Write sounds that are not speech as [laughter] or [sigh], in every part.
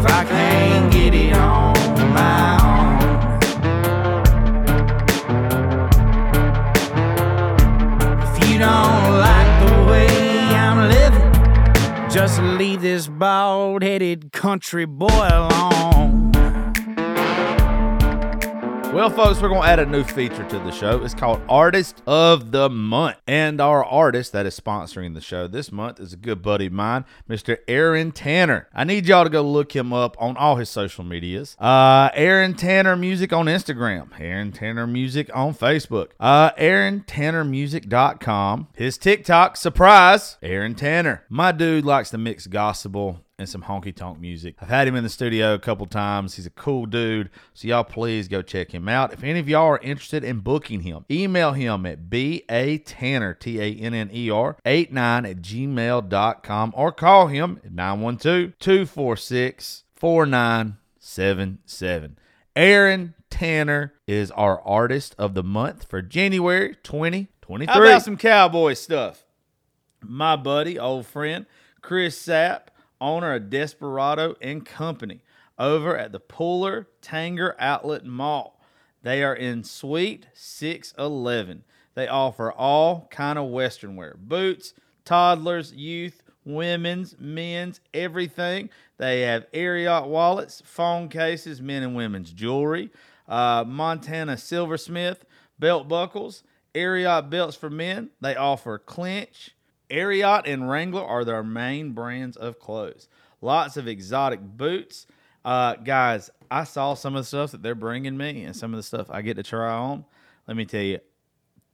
If I can't get it on my own. If you don't like the way I'm living, just leave this bald headed country boy alone. Well, folks, we're going to add a new feature to the show. It's called Artist of the Month. And our artist that is sponsoring the show this month is a good buddy of mine, Mr. Aaron Tanner. I need y'all to go look him up on all his social medias. Uh, Aaron Tanner Music on Instagram, Aaron Tanner Music on Facebook, uh, AaronTannerMusic.com. His TikTok, surprise, Aaron Tanner. My dude likes to mix gospel and some honky tonk music. I've had him in the studio a couple times. He's a cool dude. So y'all please go check him out. If any of y'all are interested in booking him, email him at B-A-Tanner, T-A-N-N-E-R, 89 at gmail.com or call him at 912-246-4977. Aaron Tanner is our artist of the month for January 2023. How about some cowboy stuff? my buddy, old friend, Chris Sapp, owner of Desperado and Company, over at the Pooler Tanger Outlet Mall. They are in Suite 611. They offer all kind of western wear, boots, toddlers, youth, women's, men's, everything. They have Ariat wallets, phone cases, men and women's jewelry, uh, Montana silversmith, belt buckles, Ariat belts for men. They offer Cinch, Ariat and Wrangler are their main brands of clothes. Lots of exotic boots. Uh, guys, I saw some of the stuff that they're bringing me and some of the stuff I get to try on. Let me tell you,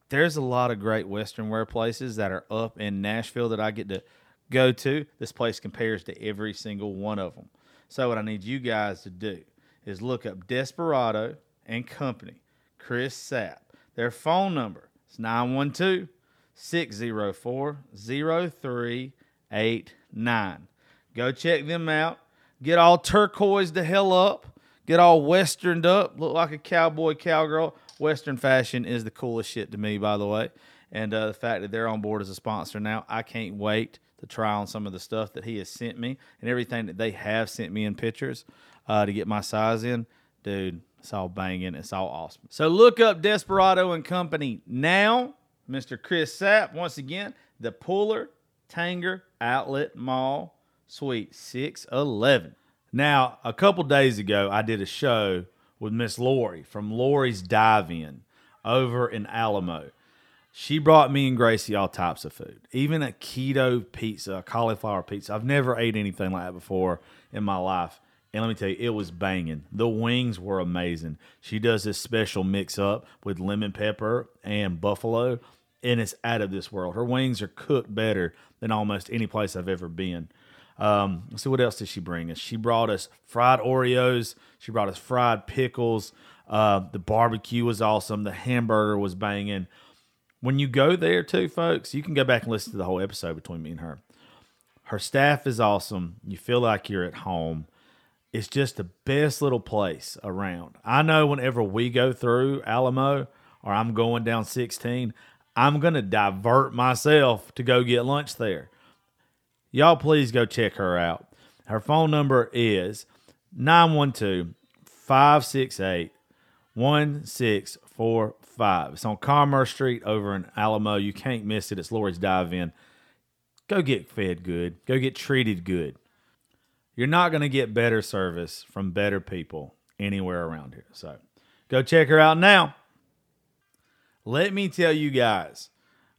there's a lot of great Western wear places that are up in Nashville that I get to go to. This place compares to every single one of them. So, what I need you guys to do is look up Desperado and Company, Chris Sapp. Their phone number is 912 604 0389. Go check them out. Get all turquoise the hell up. Get all westerned up. Look like a cowboy, cowgirl. Western fashion is the coolest shit to me, by the way. And uh, the fact that they're on board as a sponsor now, I can't wait to try on some of the stuff that he has sent me and everything that they have sent me in pictures uh, to get my size in. Dude, it's all banging. It's all awesome. So look up Desperado and Company now. Mr. Chris Sapp, once again, the Pooler Tanger Outlet Mall, Suite 611. Now, a couple days ago, I did a show with Miss Lori from Lori's Dive In over in Alamo. She brought me and Gracie all types of food, even a keto pizza, a cauliflower pizza. I've never ate anything like that before in my life. And let me tell you, it was banging. The wings were amazing. She does this special mix up with lemon pepper and buffalo, and it's out of this world. Her wings are cooked better than almost any place I've ever been. Um, let's see what else did she bring us? She brought us fried Oreos. She brought us fried pickles. Uh, the barbecue was awesome. The hamburger was banging. When you go there, too, folks, you can go back and listen to the whole episode between me and her. Her staff is awesome. You feel like you're at home. It's just the best little place around. I know whenever we go through Alamo or I'm going down 16, I'm going to divert myself to go get lunch there. Y'all, please go check her out. Her phone number is 912 568 1645. It's on Commerce Street over in Alamo. You can't miss it. It's Lori's Dive In. Go get fed good, go get treated good. You're not going to get better service from better people anywhere around here. So go check her out now. Let me tell you guys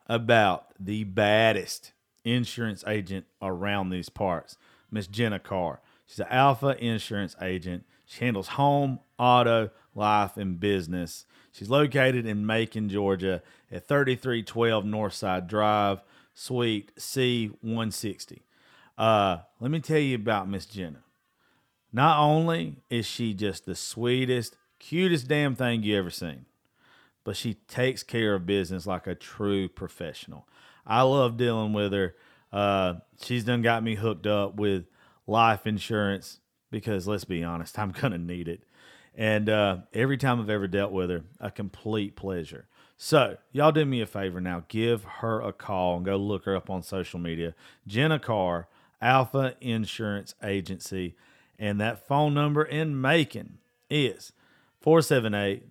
about the baddest insurance agent around these parts, Miss Jenna Carr. She's an alpha insurance agent. She handles home, auto, life, and business. She's located in Macon, Georgia at 3312 Northside Drive, Suite C160. Uh, let me tell you about Miss Jenna. Not only is she just the sweetest, cutest damn thing you ever seen, but she takes care of business like a true professional. I love dealing with her. Uh, she's done got me hooked up with life insurance because let's be honest, I'm [laughs] gonna need it. And uh, every time I've ever dealt with her, a complete pleasure. So, y'all do me a favor now. Give her a call and go look her up on social media. Jenna Carr, Alpha Insurance Agency. And that phone number in Macon is 478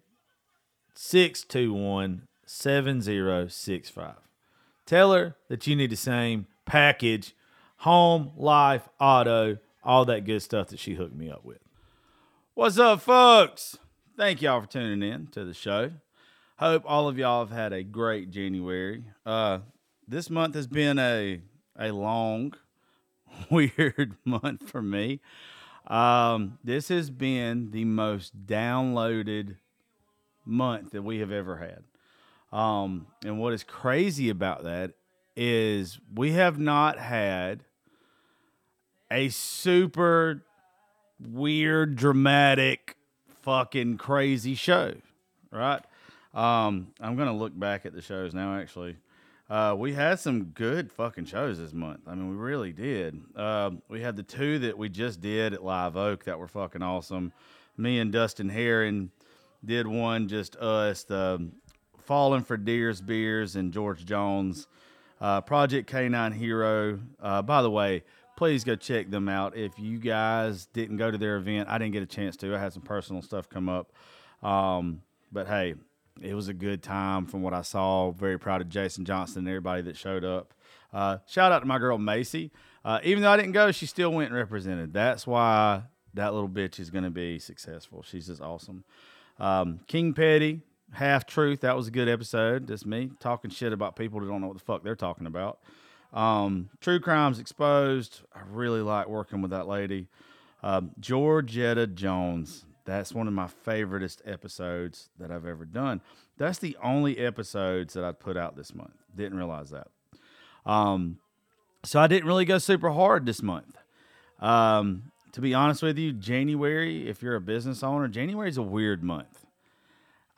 621 7065. Tell her that you need the same package home, life, auto, all that good stuff that she hooked me up with. What's up, folks? Thank y'all for tuning in to the show. Hope all of y'all have had a great January. Uh, this month has been a a long, [laughs] weird month for me. Um, this has been the most downloaded month that we have ever had. Um, and what is crazy about that is we have not had a super weird, dramatic, fucking crazy show, right? Um, I'm gonna look back at the shows now. Actually, uh, we had some good fucking shows this month. I mean, we really did. Uh, we had the two that we just did at Live Oak that were fucking awesome. Me and Dustin Heron did one just us the Falling for Deers Beers and George Jones. Uh, Project K9 Hero. Uh, by the way, please go check them out. If you guys didn't go to their event, I didn't get a chance to. I had some personal stuff come up. Um, but hey, it was a good time from what I saw. Very proud of Jason Johnson and everybody that showed up. Uh, shout out to my girl Macy. Uh, even though I didn't go, she still went and represented. That's why that little bitch is going to be successful. She's just awesome. Um, King Petty, Half Truth. That was a good episode. Just me talking shit about people that don't know what the fuck they're talking about. Um, True Crimes Exposed. I really like working with that lady. Um, Georgette Jones. That's one of my favoriteest episodes that I've ever done. That's the only episodes that I put out this month. Didn't realize that. Um, so I didn't really go super hard this month. Um, to be honest with you, January, if you're a business owner, January is a weird month.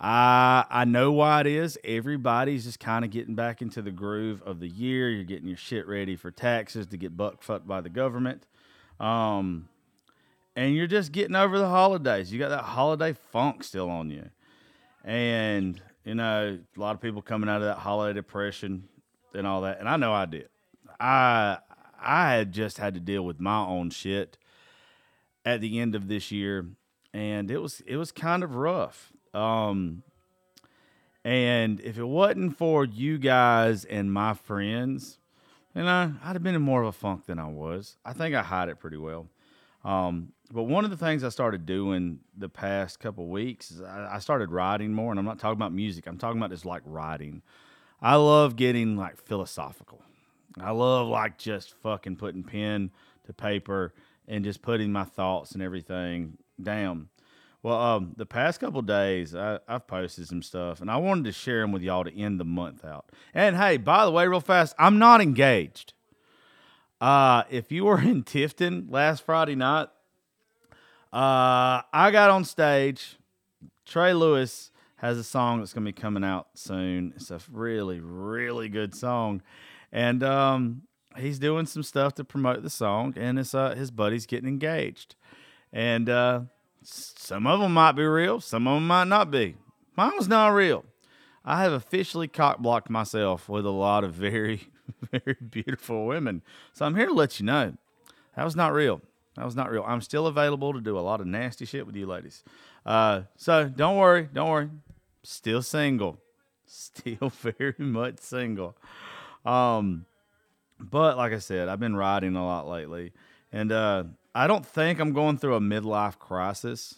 I I know why it is. Everybody's just kind of getting back into the groove of the year. You're getting your shit ready for taxes to get buck fucked by the government. Um, and you're just getting over the holidays. You got that holiday funk still on you. And, you know, a lot of people coming out of that holiday depression and all that. And I know I did. I I had just had to deal with my own shit at the end of this year and it was it was kind of rough. Um, and if it wasn't for you guys and my friends, you know, I'd have been in more of a funk than I was. I think I hide it pretty well. Um, but one of the things I started doing the past couple weeks is I, I started writing more, and I'm not talking about music. I'm talking about just like writing. I love getting like philosophical. I love like just fucking putting pen to paper and just putting my thoughts and everything down. Well, um, the past couple days, I, have posted some stuff, and I wanted to share them with y'all to end the month out. And hey, by the way, real fast, I'm not engaged. Uh, if you were [laughs] in Tifton last Friday night, uh, I got on stage. Trey Lewis has a song that's going to be coming out soon. It's a really, really good song, and um, he's doing some stuff to promote the song, and his uh, his buddy's getting engaged, and uh, some of them might be real, some of them might not be. Mine was not real. I have officially cock blocked myself with a lot of very, [laughs] very beautiful women. So I'm here to let you know that was not real. That was not real. I'm still available to do a lot of nasty shit with you ladies. Uh, so don't worry, don't worry. Still single. [laughs] Still very much single. Um, but like I said, I've been riding a lot lately. And uh, I don't think I'm going through a midlife crisis,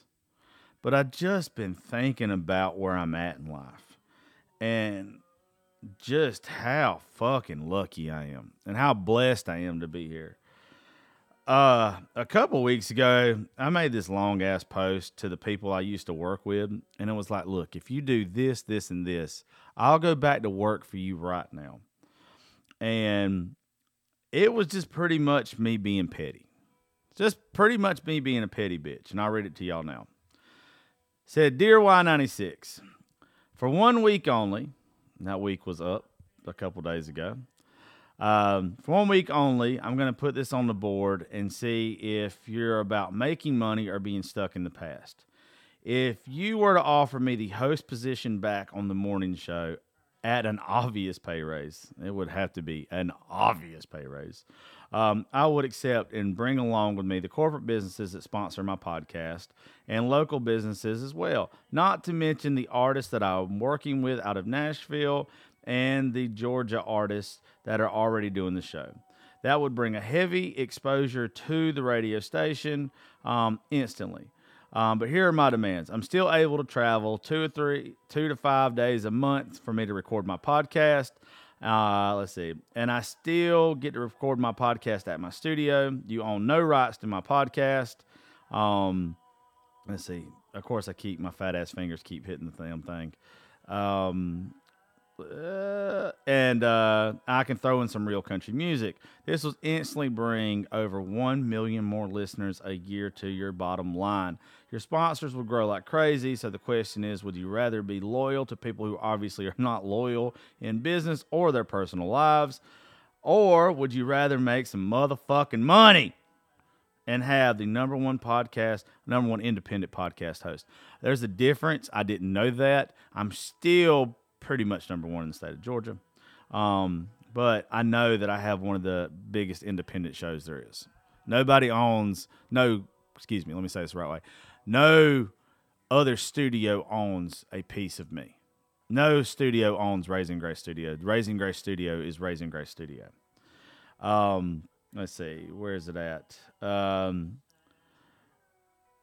but I've just been thinking about where I'm at in life and just how fucking lucky I am and how blessed I am to be here. Uh, a couple weeks ago, I made this long ass post to the people I used to work with, and it was like, look, if you do this, this, and this, I'll go back to work for you right now. And it was just pretty much me being petty Just pretty much me being a petty bitch. And I'll read it to y'all now. Said, Dear Y96, for one week only, that week was up a couple days ago. Um, for one week only, I'm going to put this on the board and see if you're about making money or being stuck in the past. If you were to offer me the host position back on the morning show at an obvious pay raise, it would have to be an obvious pay raise. Um, I would accept and bring along with me the corporate businesses that sponsor my podcast and local businesses as well. Not to mention the artists that I'm working with out of Nashville and the Georgia artists that are already doing the show. That would bring a heavy exposure to the radio station um, instantly. Um, but here are my demands. I'm still able to travel two or three, two to five days a month for me to record my podcast. Uh, let's see. And I still get to record my podcast at my studio. You own no rights to my podcast. Um, let's see. Of course, I keep my fat ass fingers keep hitting the damn thing. Um, uh, and uh, I can throw in some real country music. This will instantly bring over 1 million more listeners a year to your bottom line. Your sponsors will grow like crazy. So the question is would you rather be loyal to people who obviously are not loyal in business or their personal lives? Or would you rather make some motherfucking money? and have the number one podcast, number one independent podcast host. There's a difference. I didn't know that. I'm still pretty much number one in the state of Georgia. Um, but I know that I have one of the biggest independent shows there is. Nobody owns, no, excuse me, let me say this the right way. No other studio owns a piece of me. No studio owns Raising Grace Studio. Raising Grace Studio is Raising Grace Studio. Um, let's see, where is it at? Um,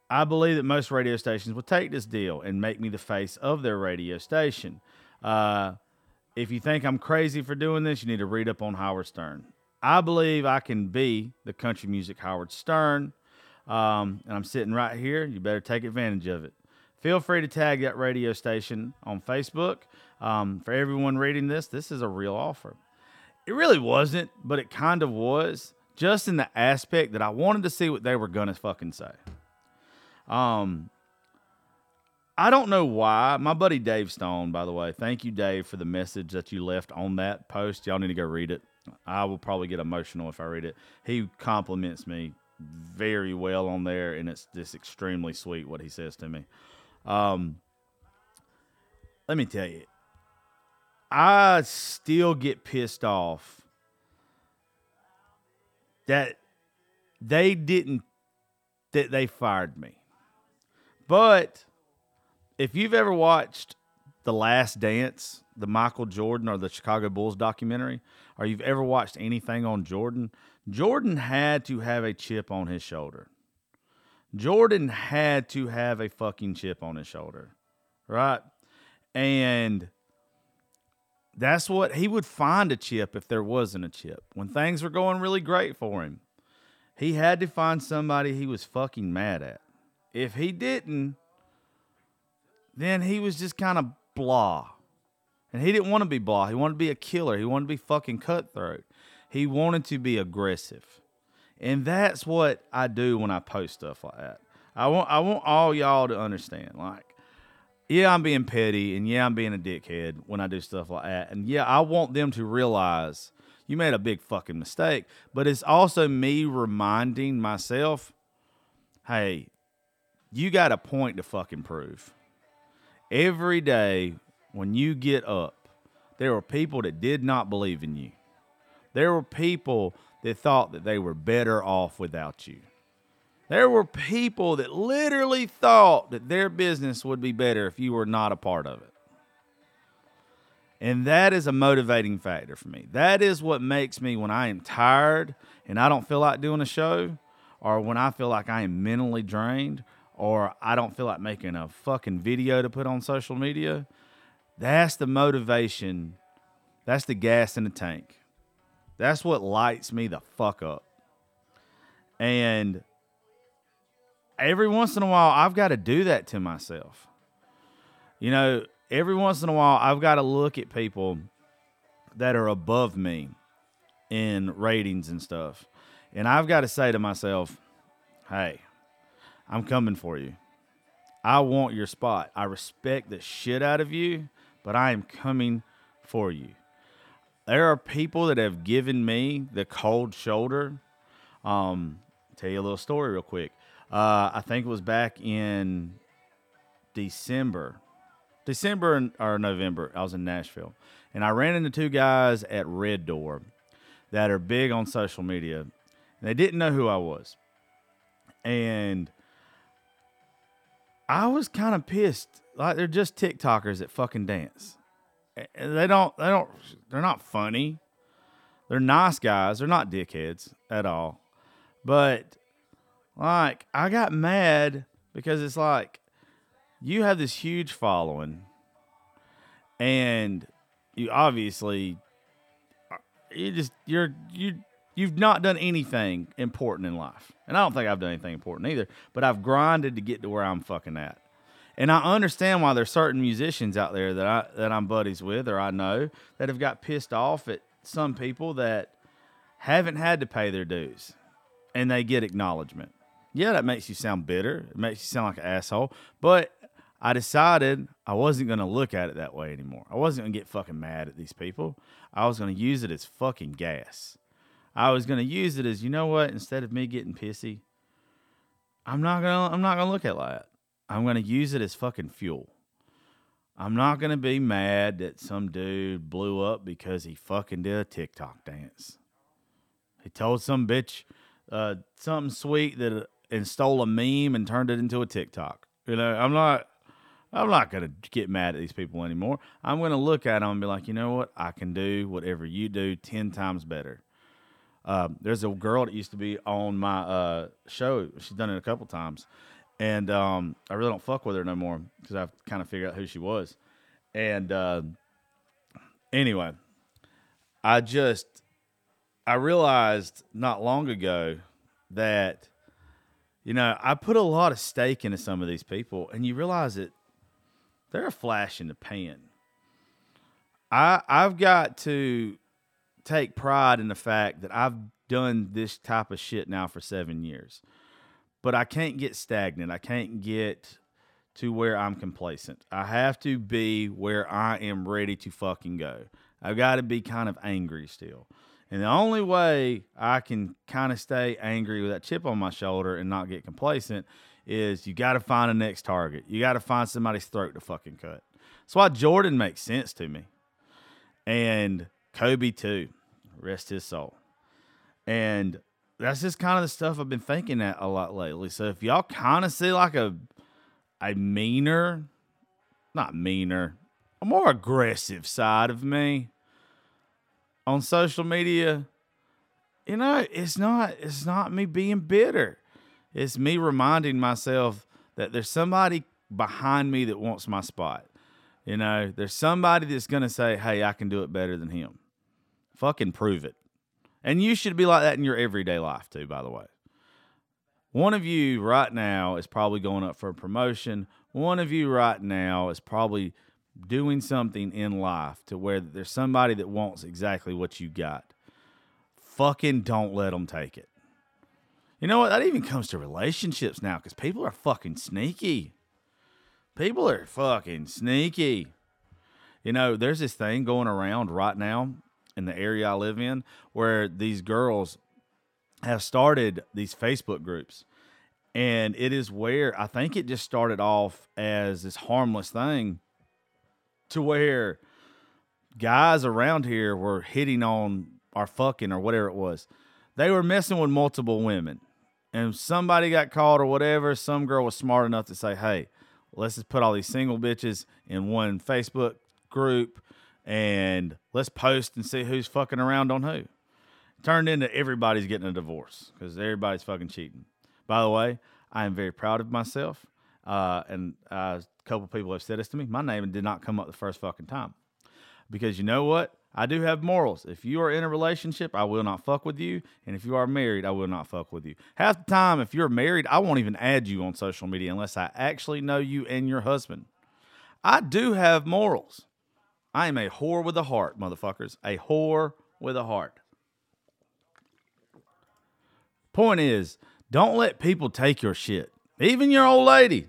I believe that most radio stations will take this deal and make me the face of their radio station. Uh, if you think I'm crazy for doing this, you need to read up on Howard Stern. I believe I can be the country music Howard Stern, um, and I'm sitting right here. You better take advantage of it. Feel free to tag that radio station on Facebook. Um, for everyone reading this, this is a real offer. It really wasn't, but it kind of was, just in the aspect that I wanted to see what they were gonna fucking say. Um, I don't know why. My buddy Dave Stone, by the way, thank you, Dave, for the message that you left on that post. Y'all need to go read it. I will probably get emotional if I read it. He compliments me very well on there, and it's just extremely sweet what he says to me. Um, let me tell you, I still get pissed off that they didn't that they fired me. But if you've ever watched The Last Dance, the Michael Jordan or the Chicago Bulls documentary, or you've ever watched anything on Jordan, Jordan had to have a chip on his shoulder. Jordan had to have a fucking chip on his shoulder, right? And that's what he would find a chip if there wasn't a chip. When things were going really great for him, he had to find somebody he was fucking mad at. If he didn't, then he was just kind of blah. And he didn't want to be blah. He wanted to be a killer. He wanted to be fucking cutthroat. He wanted to be aggressive. And that's what I do when I post stuff like that. I want I want all y'all to understand. Like, yeah, I'm being petty and yeah, I'm being a dickhead when I do stuff like that. And yeah, I want them to realize you made a big fucking mistake. But it's also me reminding myself, hey, you got a point to fucking prove. Every day when you get up, there are people that did not believe in you. There were people that thought that they were better off without you. There were people that literally thought that their business would be better if you were not a part of it. And that is a motivating factor for me. That is what makes me when I am tired and I don't feel like doing a show, or when I feel like I am mentally drained, or I don't feel like making a fucking video to put on social media, that's the motivation. That's the gas in the tank. That's what lights me the fuck up. And every once in a while, I've got to do that to myself. You know, every once in a while, I've got to look at people that are above me in ratings and stuff. And I've got to say to myself, hey, I'm coming for you. I want your spot. I respect the shit out of you, but I am coming for you. There are people that have given me the cold shoulder. Um, tell you a little story real quick. Uh, I think it was back in December, December or November. I was in Nashville, and I ran into two guys at Red Door that are big on social media. And they didn't know who I was, and I was kind of pissed. Like they're just TikTokers that fucking dance. They don't. They don't. They're not funny. They're nice guys. They're not dickheads at all. But like, I got mad because it's like you have this huge following, and you obviously uh, you just you're you you've not done anything important in life. And I don't think I've done anything important either, but I've grinded to get to where I'm fucking at. And I understand why there's certain musicians out there that I that I'm buddies with or I know that have got pissed off at some people that haven't had to pay their dues and they get acknowledgement. Yeah, that makes you sound bitter. It makes you sound like an asshole. But I decided I wasn't going to look at it that way anymore. I wasn't going to get fucking mad at these people. I was going to use it as fucking gas. I was going to use it as, you know what, instead of me getting pissy, I'm not going to I'm not going to look at it like that. I'm going to use it as fucking fuel. I'm not going to be mad that some dude blew up because he fucking did a TikTok dance. He told some bitch uh, something sweet that uh, and stole a meme and turned it into a TikTok. You know, I'm not I'm not going to get mad at these people anymore. I'm going to look at them and be like, you know what? I can do whatever you do 10 times better. Uh, there's a girl that used to be on my uh, show. She's done it a couple times and um, I really don't fuck with her no more because I've kind of figured out who she was. And uh, anyway, I just I realized not long ago that you know I put a lot of stake into some of these people, and you realize that they're a flash in the pan. I I've got to take pride in the fact that I've done this type of shit now for seven years but I can't get stagnant. I can't get to where I'm complacent. I have to be where I am ready to fucking go. I've got to be kind of angry still. And the only way I can kind of stay angry with that chip on my shoulder and not get complacent is you got to find a next target. You got to find somebody's throat to fucking cut. That's why Jordan makes sense to me. And Kobe too. Rest his soul. And that's just kind of the stuff I've been thinking at a lot lately. So if y'all kind of see like a a meaner, not meaner, a more aggressive side of me on social media, you know, it's not it's not me being bitter. It's me reminding myself that there's somebody behind me that wants my spot. You know, there's somebody that's to say, "Hey, I can do it better than him." Fucking prove it. And you should be like that in your everyday life too, by the way. One of you right now is probably going up for a promotion. One of you right now is probably doing something in life to where there's somebody that wants exactly what you got. Fucking don't let them take it. You know what? That even comes to relationships now because people are fucking sneaky. People are fucking sneaky. You know, there's this thing going around right now in the area I live in where these girls have started these Facebook groups. And it is where I think it just started off as this harmless thing to where guys around here were hitting on our fucking or whatever it was. They were messing with multiple women. And somebody got caught or whatever. Some girl was smart enough to say, hey, let's just put all these single bitches in one Facebook group and let's post and see who's fucking around on who. Turned into everybody's getting a divorce because everybody's fucking cheating. By the way, I am very proud of myself. Uh, and uh, a couple people have said this to me. My name did not come up the first fucking time because you know what? I do have morals. If you are in a relationship, I will not fuck with you. And if you are married, I will not fuck with you. Half the time, if you're married, I won't even add you on social media unless I actually know you and your husband. I do have morals. I am a whore with a heart, motherfuckers. A whore with a heart. Point is, Don't let people take your shit. Even your old lady.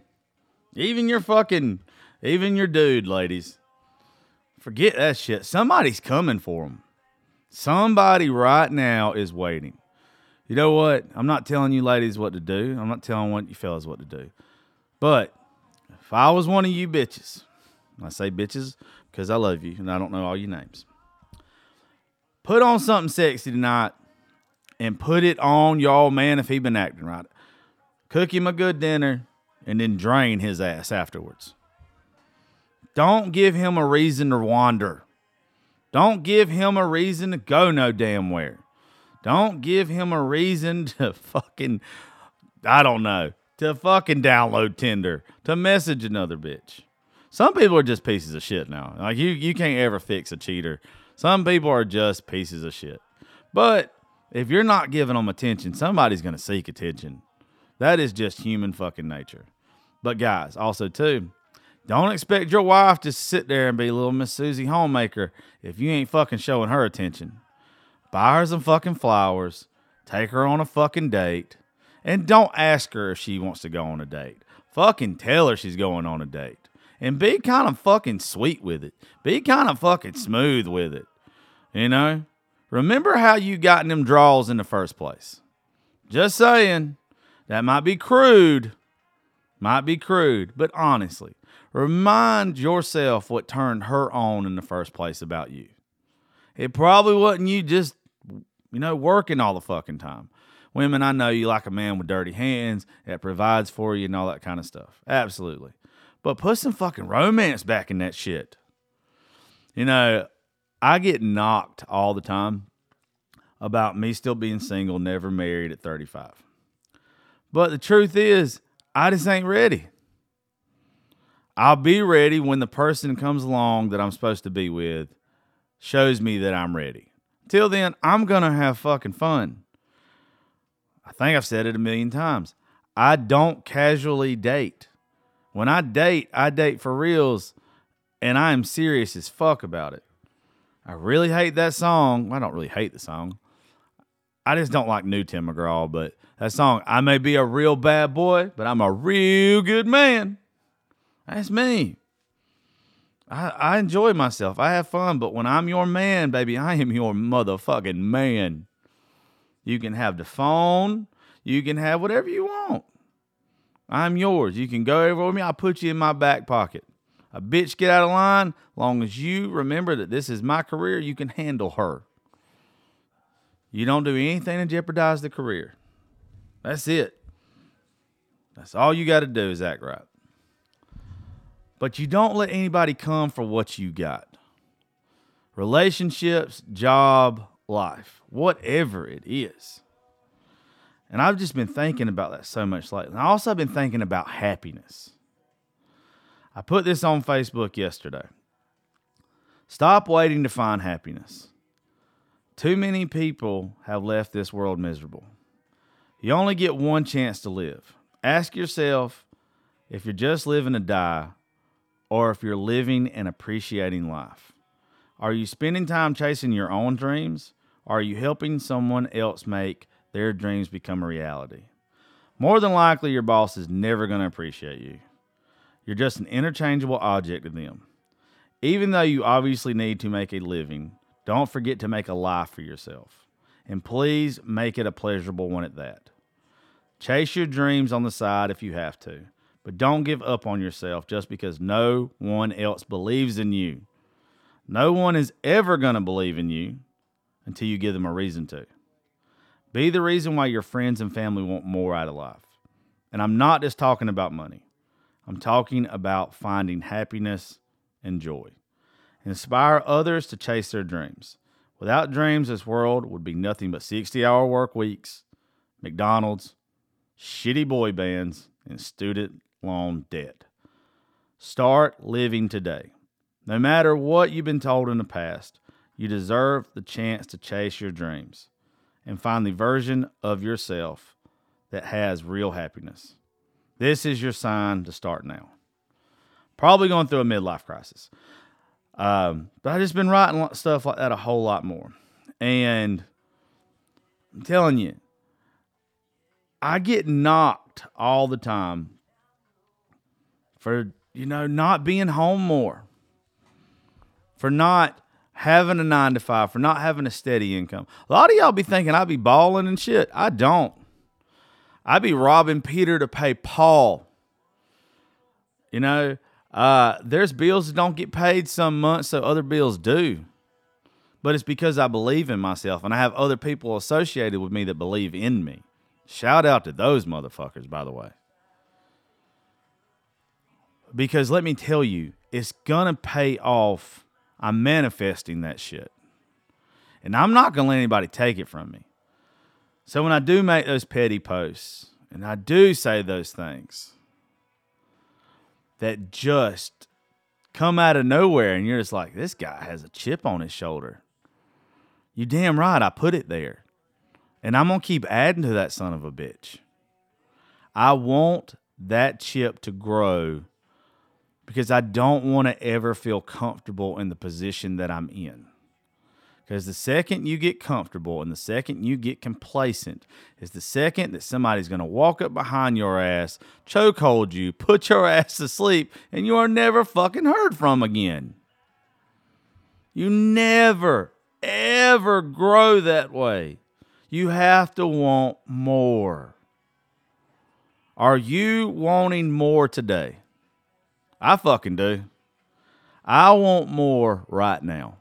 Even your fucking, even your dude, ladies. Forget that shit. Somebody's coming for them. Somebody right now is waiting. You know what? I'm not telling you ladies what to do. I'm not telling what you fellas what to do. But if I was one of you bitches, I say bitches because I love you and I don't know all your names. Put on something sexy tonight and put it on y'all man if he been acting right. Cook him a good dinner and then drain his ass afterwards. Don't give him a reason to wander. Don't give him a reason to go no damn where. Don't give him a reason [laughs] to fucking, I don't know, to fucking download Tinder, to message another bitch. Some people are just pieces of shit now. Like you, you can't ever fix a cheater. Some people are just pieces of shit. But if you're not giving them attention, somebody's going to seek attention. That is just human fucking nature. But guys, also too, don't expect your wife to sit there and be little Miss Susie homemaker if you ain't fucking showing her attention. Buy her some fucking flowers, take her on a fucking date, and don't ask her if she wants to go on a date. Fucking tell her she's going on a date. And be kind of fucking sweet with it. Be kind of fucking smooth with it. You know? Remember how you got them draws in the first place. Just saying. That might be crude. Might be crude, but honestly, remind yourself what turned her on in the first place about you. It probably wasn't you just, you know, working all the fucking time. Women, I know you like a man with dirty hands that provides for you and all that kind of stuff. Absolutely. But put some fucking romance back in that shit. You know, I get knocked all the time about me still being single, never married at 35. But the truth is, I just ain't ready. I'll be ready when the person comes along that I'm supposed to be with shows me that I'm ready. Till then, I'm going to have fucking fun. I think I've said it a million times. I don't casually date. When I date, I date for reals and I am serious as fuck about it. I really hate that song. I don't really hate the song. I just don't like new Tim McGraw, but that song, I may be a real bad boy, but I'm a real good man. That's me. I, I enjoy myself. I have fun, but when I'm your man, baby, I am your motherfucking man. You can have the phone. You can have whatever you want. I'm yours. You can go over with me. I'll put you in my back pocket. A bitch get out of line. Long as you remember that this is my career, you can handle her. You don't do anything to jeopardize the career. That's it. That's all you got to do is act right. But you don't let anybody come for what you got. Relationships, job, life, whatever it is. And I've just been thinking about that so much lately. I also been thinking about happiness. I put this on Facebook yesterday. Stop waiting to find happiness. Too many people have left this world miserable. You only get one chance to live. Ask yourself if you're just living to die or if you're living and appreciating life. Are you spending time chasing your own dreams? Or are you helping someone else make their dreams become a reality? More than likely, your boss is never going to appreciate you. You're just an interchangeable object to them. Even though you obviously need to make a living, don't forget to make a life for yourself. And please make it a pleasurable one at that. Chase your dreams on the side if you have to, but don't give up on yourself just because no one else believes in you. No one is ever going to believe in you until you give them a reason to. Be the reason why your friends and family want more out of life. And I'm not just talking about money, I'm talking about finding happiness and joy. Inspire others to chase their dreams. Without dreams, this world would be nothing but 60 hour work weeks, McDonald's, shitty boy bands, and student loan debt. Start living today. No matter what you've been told in the past, you deserve the chance to chase your dreams and find the version of yourself that has real happiness. This is your sign to start now. Probably going through a midlife crisis. Um, but I just been writing stuff like that a whole lot more. And I'm telling you, I get knocked all the time for, you know, not being home more, for not having a nine to five, for not having a steady income. A lot of y'all be thinking I be balling and shit. I don't. I be robbing Peter to pay Paul. You know, uh, there's bills that don't get paid some months, so other bills do. But it's because I believe in myself and I have other people associated with me that believe in me. Shout out to those motherfuckers, by the way. Because let me tell you, it's gonna pay off. I'm manifesting that shit. And I'm not gonna let anybody take it from me. So when I do make those petty posts and I do say those things that just come out of nowhere and you're just like, this guy has a chip on his shoulder. You damn right, I put it there. And I'm going to keep adding to that son of a bitch. I want that chip to grow because I don't want to ever feel comfortable in the position that I'm in. Because the second you get comfortable and the second you get complacent is the second that somebody's going to walk up behind your ass, chokehold you, put your [laughs] ass to sleep, and you are never fucking heard from again. You never, ever grow that way. You have to want more. Are you wanting more today? I fucking do. I want more right now.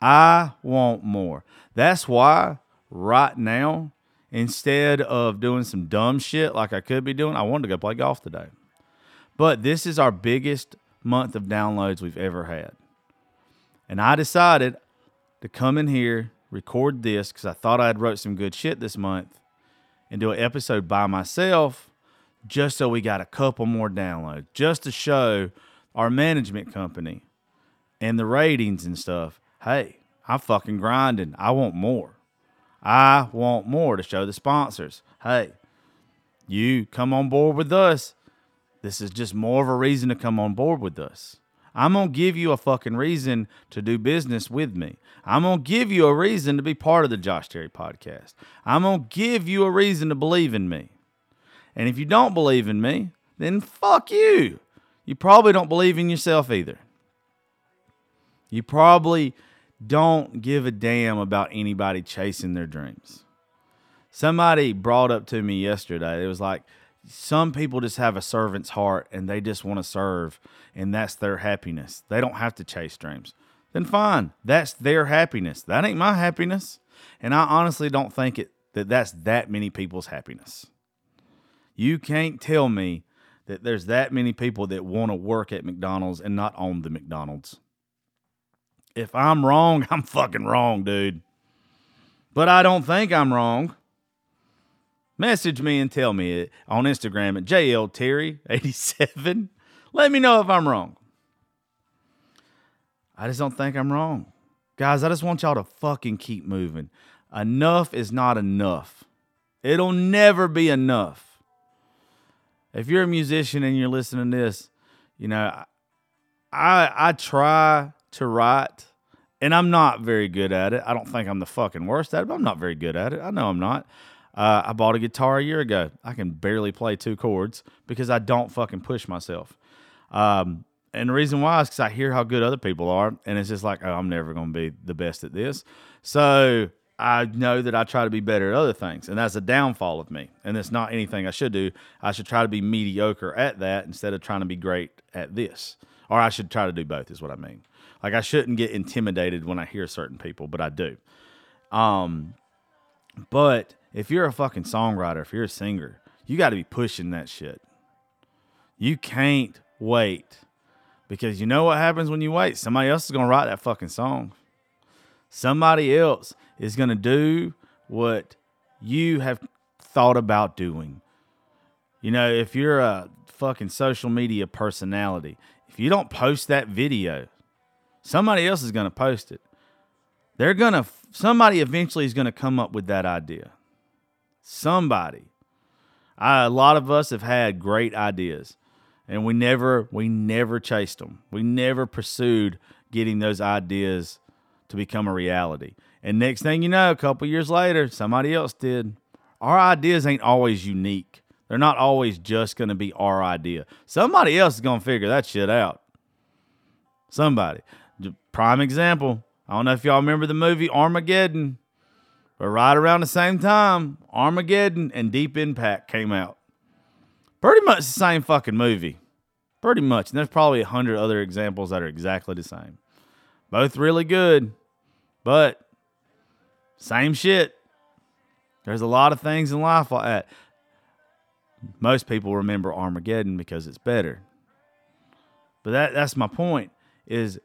I want more. That's why right now, instead of doing some dumb shit like I could be doing, I wanted to go play golf today. But this is our biggest month of downloads we've ever had. And I decided to come in here, record this because I thought I had wrote some good shit this month and do an episode by myself just so we got a couple more downloads, just to show our management company and the ratings and stuff. Hey, I'm fucking grinding. I want more. I want more to show the sponsors. Hey, you come on board with us. This is just more of a reason to come on board with us. I'm going to give you a fucking reason to do business with me. I'm going to give you a reason to be part of the Josh Terry podcast. I'm going to give you a reason to believe in me. And if you don't believe in me, then fuck you. You probably don't believe in yourself either. You probably don't give a damn about anybody chasing their dreams. Somebody brought up to me yesterday, it was like, some people just have a servant's heart and they just want to serve, and that's their happiness. They don't have to chase dreams. Then fine, that's their happiness. That ain't my happiness. And I honestly don't think it that that's that many people's happiness. You can't tell me that there's that many people that want to work at McDonald's and not own the McDonald's. If I'm wrong, [laughs] I'm fucking wrong, dude. But I don't think I'm wrong. Message me and tell me it on Instagram at JLTerry87. Let me know if I'm wrong. I just don't think I'm wrong. Guys, I just want y'all to fucking keep moving. Enough is not enough. It'll never be enough. If you're a musician and you're listening to this, you know, I I try to write and I'm not very good at it. I don't think I'm the fucking worst at it, but I'm not very good at it. I know I'm not. Uh, I bought a guitar a year ago. I can barely play two chords because I don't fucking push myself. Um, and the reason why is because I hear how good other people are, and it's just like, oh, I'm never going to be the best at this. So I know that I try to be better at other things, and that's a downfall of me. And it's not anything I should do. I should try to be mediocre at that instead of trying to be great at this. Or I should try to do both, is what I mean. Like I shouldn't get intimidated when I hear certain people, but I do. Um, but if you're a fucking songwriter, if you're a singer, you got to be pushing that shit. You can't wait because you know what happens when you wait? Somebody else is to write that fucking song. Somebody else is going to do what you have thought about doing. You know, if you're a fucking social media personality, if you don't post that video, somebody else is going to post it. They're going to, somebody eventually is going to come up with that idea. Somebody. I, a lot of us have had great ideas and we never we never chased them. We never pursued getting those ideas to become a reality. And next thing you know, a couple years later, somebody else did. Our ideas ain't always unique. They're not always just going to be our idea. Somebody else is going to figure that shit out. Somebody. Prime example. I don't know if y'all remember the movie Armageddon, but right around the same time, Armageddon and Deep Impact came out. Pretty much the same fucking movie. Pretty much. And there's probably a hundred other examples that are exactly the same. Both really good, but same shit. There's a lot of things in life like that. Most people remember Armageddon because it's better. But that that's my point is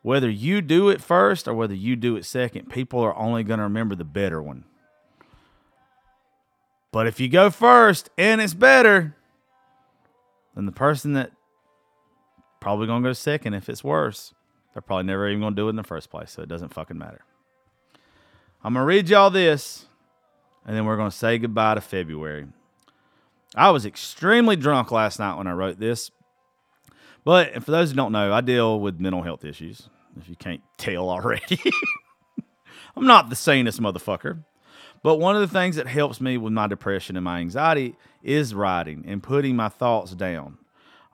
whether you do it first or whether you do it second, people are only going to remember the better one. But if you go first and it's better, then the person that probably going to go second if it's worse, they're probably never even going to do it in the first place, so it doesn't fucking matter. I'm going to read y'all this and then we're going to say goodbye to February. I was extremely drunk last night when I wrote this. But for those who don't know, I deal with mental health issues, if you can't tell already. [laughs] I'm not the sanest motherfucker. But one of the things that helps me with my depression and my anxiety is writing and putting my thoughts down.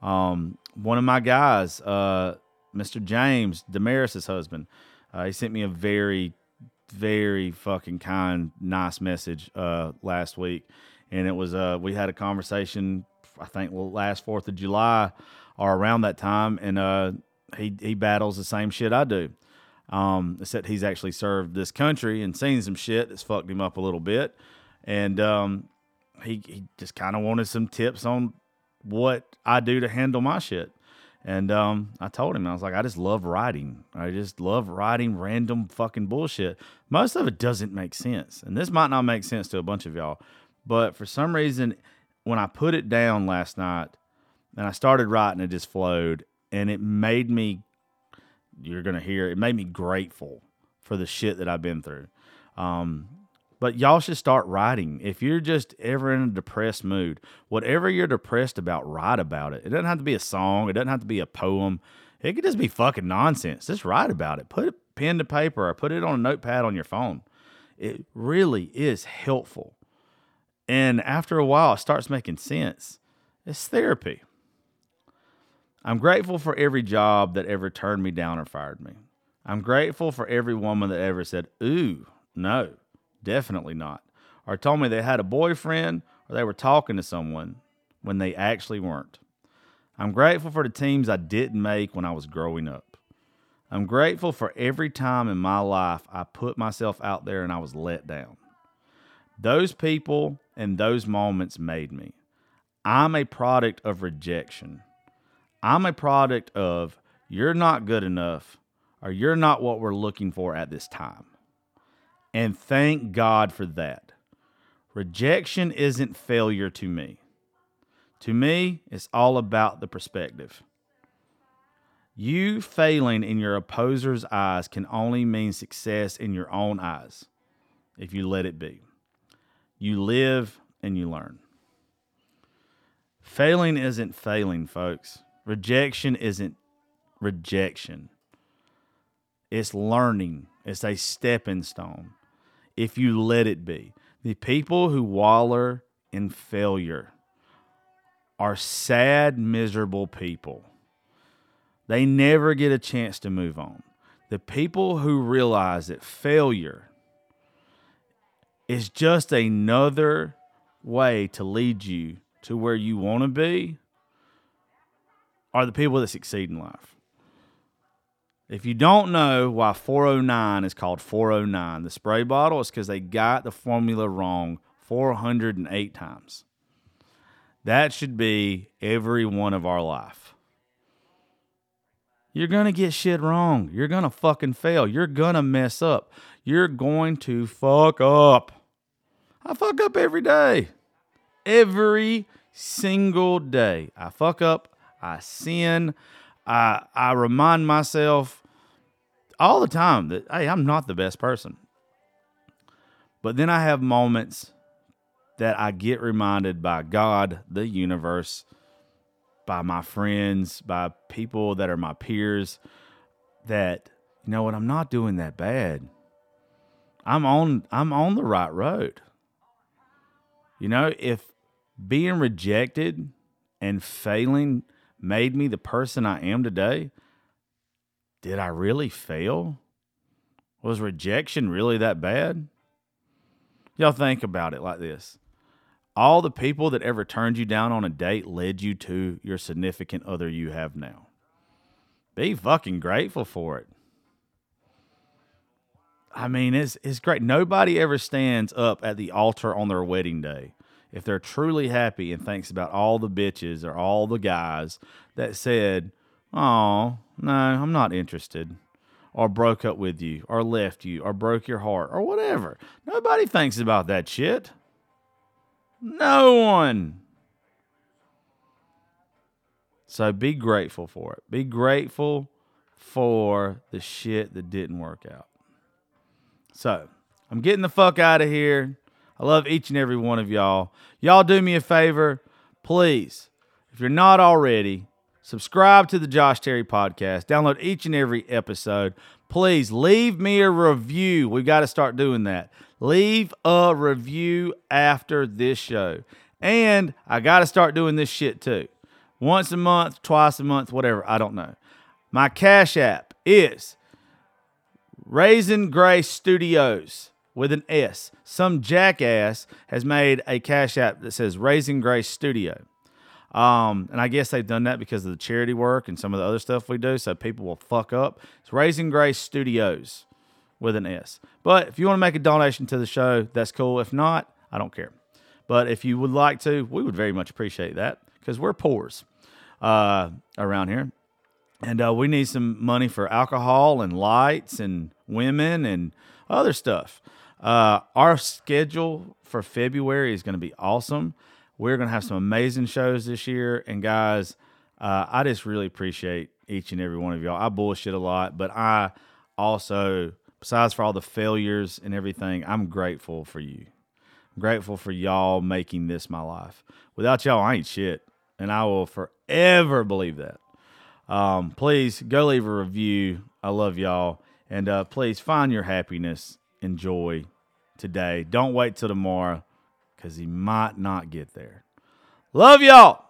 Um, one of my guys, uh, Mr. James, Damaris's husband, uh, he sent me a very very fucking kind, nice message uh, last week, and it was uh, we had a conversation. I think last Fourth of July or around that time, and uh, he he battles the same shit I do. Um, except he's actually served this country and seen some shit that's fucked him up a little bit, and um, he he just kind of wanted some tips on what I do to handle my shit. And um, I told him, I was like, I just love writing. I just love writing random fucking bullshit. Most of it doesn't make sense. And this might not make sense to a bunch of y'all. But for some reason, when I put it down last night and I started writing, it just flowed. And it made me, you're going to hear, it made me grateful for the shit that I've been through. Um, but y'all should start writing. If you're just ever in a depressed mood, whatever you're depressed about, write about it. It doesn't have to be a song, it doesn't have to be a poem. It could just be fucking nonsense. Just write about it. Put it pen to paper or put it on a notepad on your phone. It really is helpful. And after a while, it starts making sense. It's therapy. I'm grateful for every job that ever turned me down or fired me. I'm grateful for every woman that ever said, Ooh, no. Definitely not. Or told me they had a boyfriend or they were talking to someone when they actually weren't. I'm grateful for the teams I didn't make when I was growing up. I'm grateful for every time in my life I put myself out there and I was let down. Those people and those moments made me. I'm a product of rejection. I'm a product of you're not good enough or you're not what we're looking for at this time. And thank God for that. Rejection isn't failure to me. To me, it's all about the perspective. You failing in your opposer's eyes can only mean success in your own eyes if you let it be. You live and you learn. Failing isn't failing, folks. Rejection isn't rejection. It's learning, it's a stepping stone if you let it be. The people who waller in failure are sad, miserable people. They never get a chance to move on. The people who realize that failure is just another way to lead you to where you want to be are the people that succeed in life. If you don't know why 409 is called 409, the spray bottle is because they got the formula wrong 408 times. That should be every one of our life. You're going to get shit wrong. You're going to fucking fail. You're going to mess up. You're going to fuck up. I fuck up every day. Every single day. I fuck up. I sin. I I remind myself all the time that hey, I'm not the best person. But then I have moments that I get reminded by God, the universe, by my friends, by people that are my peers that you know what, I'm not doing that bad. I'm on I'm on the right road. You know, if being rejected and failing made me the person I am today, did I really fail? Was rejection really that bad? Y'all think about it like this. All the people that ever turned you down on a date led you to your significant other you have now. Be fucking grateful for it. I mean, it's it's great. Nobody ever stands up at the altar on their wedding day if they're truly happy and thinks about all the bitches or all the guys that said, "Oh, no, I'm not interested." Or broke up with you, or left you, or broke your heart, or whatever. Nobody thinks about that shit. No one. So be grateful for it. Be grateful for the shit that didn't work out. So I'm getting the fuck out of here. I love each and every one of y'all. Y'all do me a favor, please. If you're not already, subscribe to the Josh Terry podcast. Download each and every episode. Please leave me a review. We've got to start doing that. Leave a review after this show. And I got to start doing this shit too. Once a month, twice a month, whatever. I don't know. My Cash App is Raising Grace Studios with an S. Some jackass has made a Cash App that says Raising Grace Studio. Um, and I guess they've done that because of the charity work and some of the other stuff we do, so people will fuck up. It's Raising Grace Studios with an S. But if you want to make a donation to the show, that's cool. If not, I don't care. But if you would like to, we would very much appreciate that because we're poors uh, around here. And uh, we need some money for alcohol and lights and women and other stuff. Uh, our schedule for February is going to be awesome. We're going to have some amazing shows this year. And guys, uh, I just really appreciate each and every one of y'all. I bullshit a lot, but I also, besides for all the failures and everything, I'm grateful for you. I'm grateful for y'all making this my life. Without y'all, I ain't shit. And I will forever believe that. Um, please go leave a review. I love y'all. And uh, please find your happiness and joy today. Don't wait till tomorrow because he might not get there. Love y'all.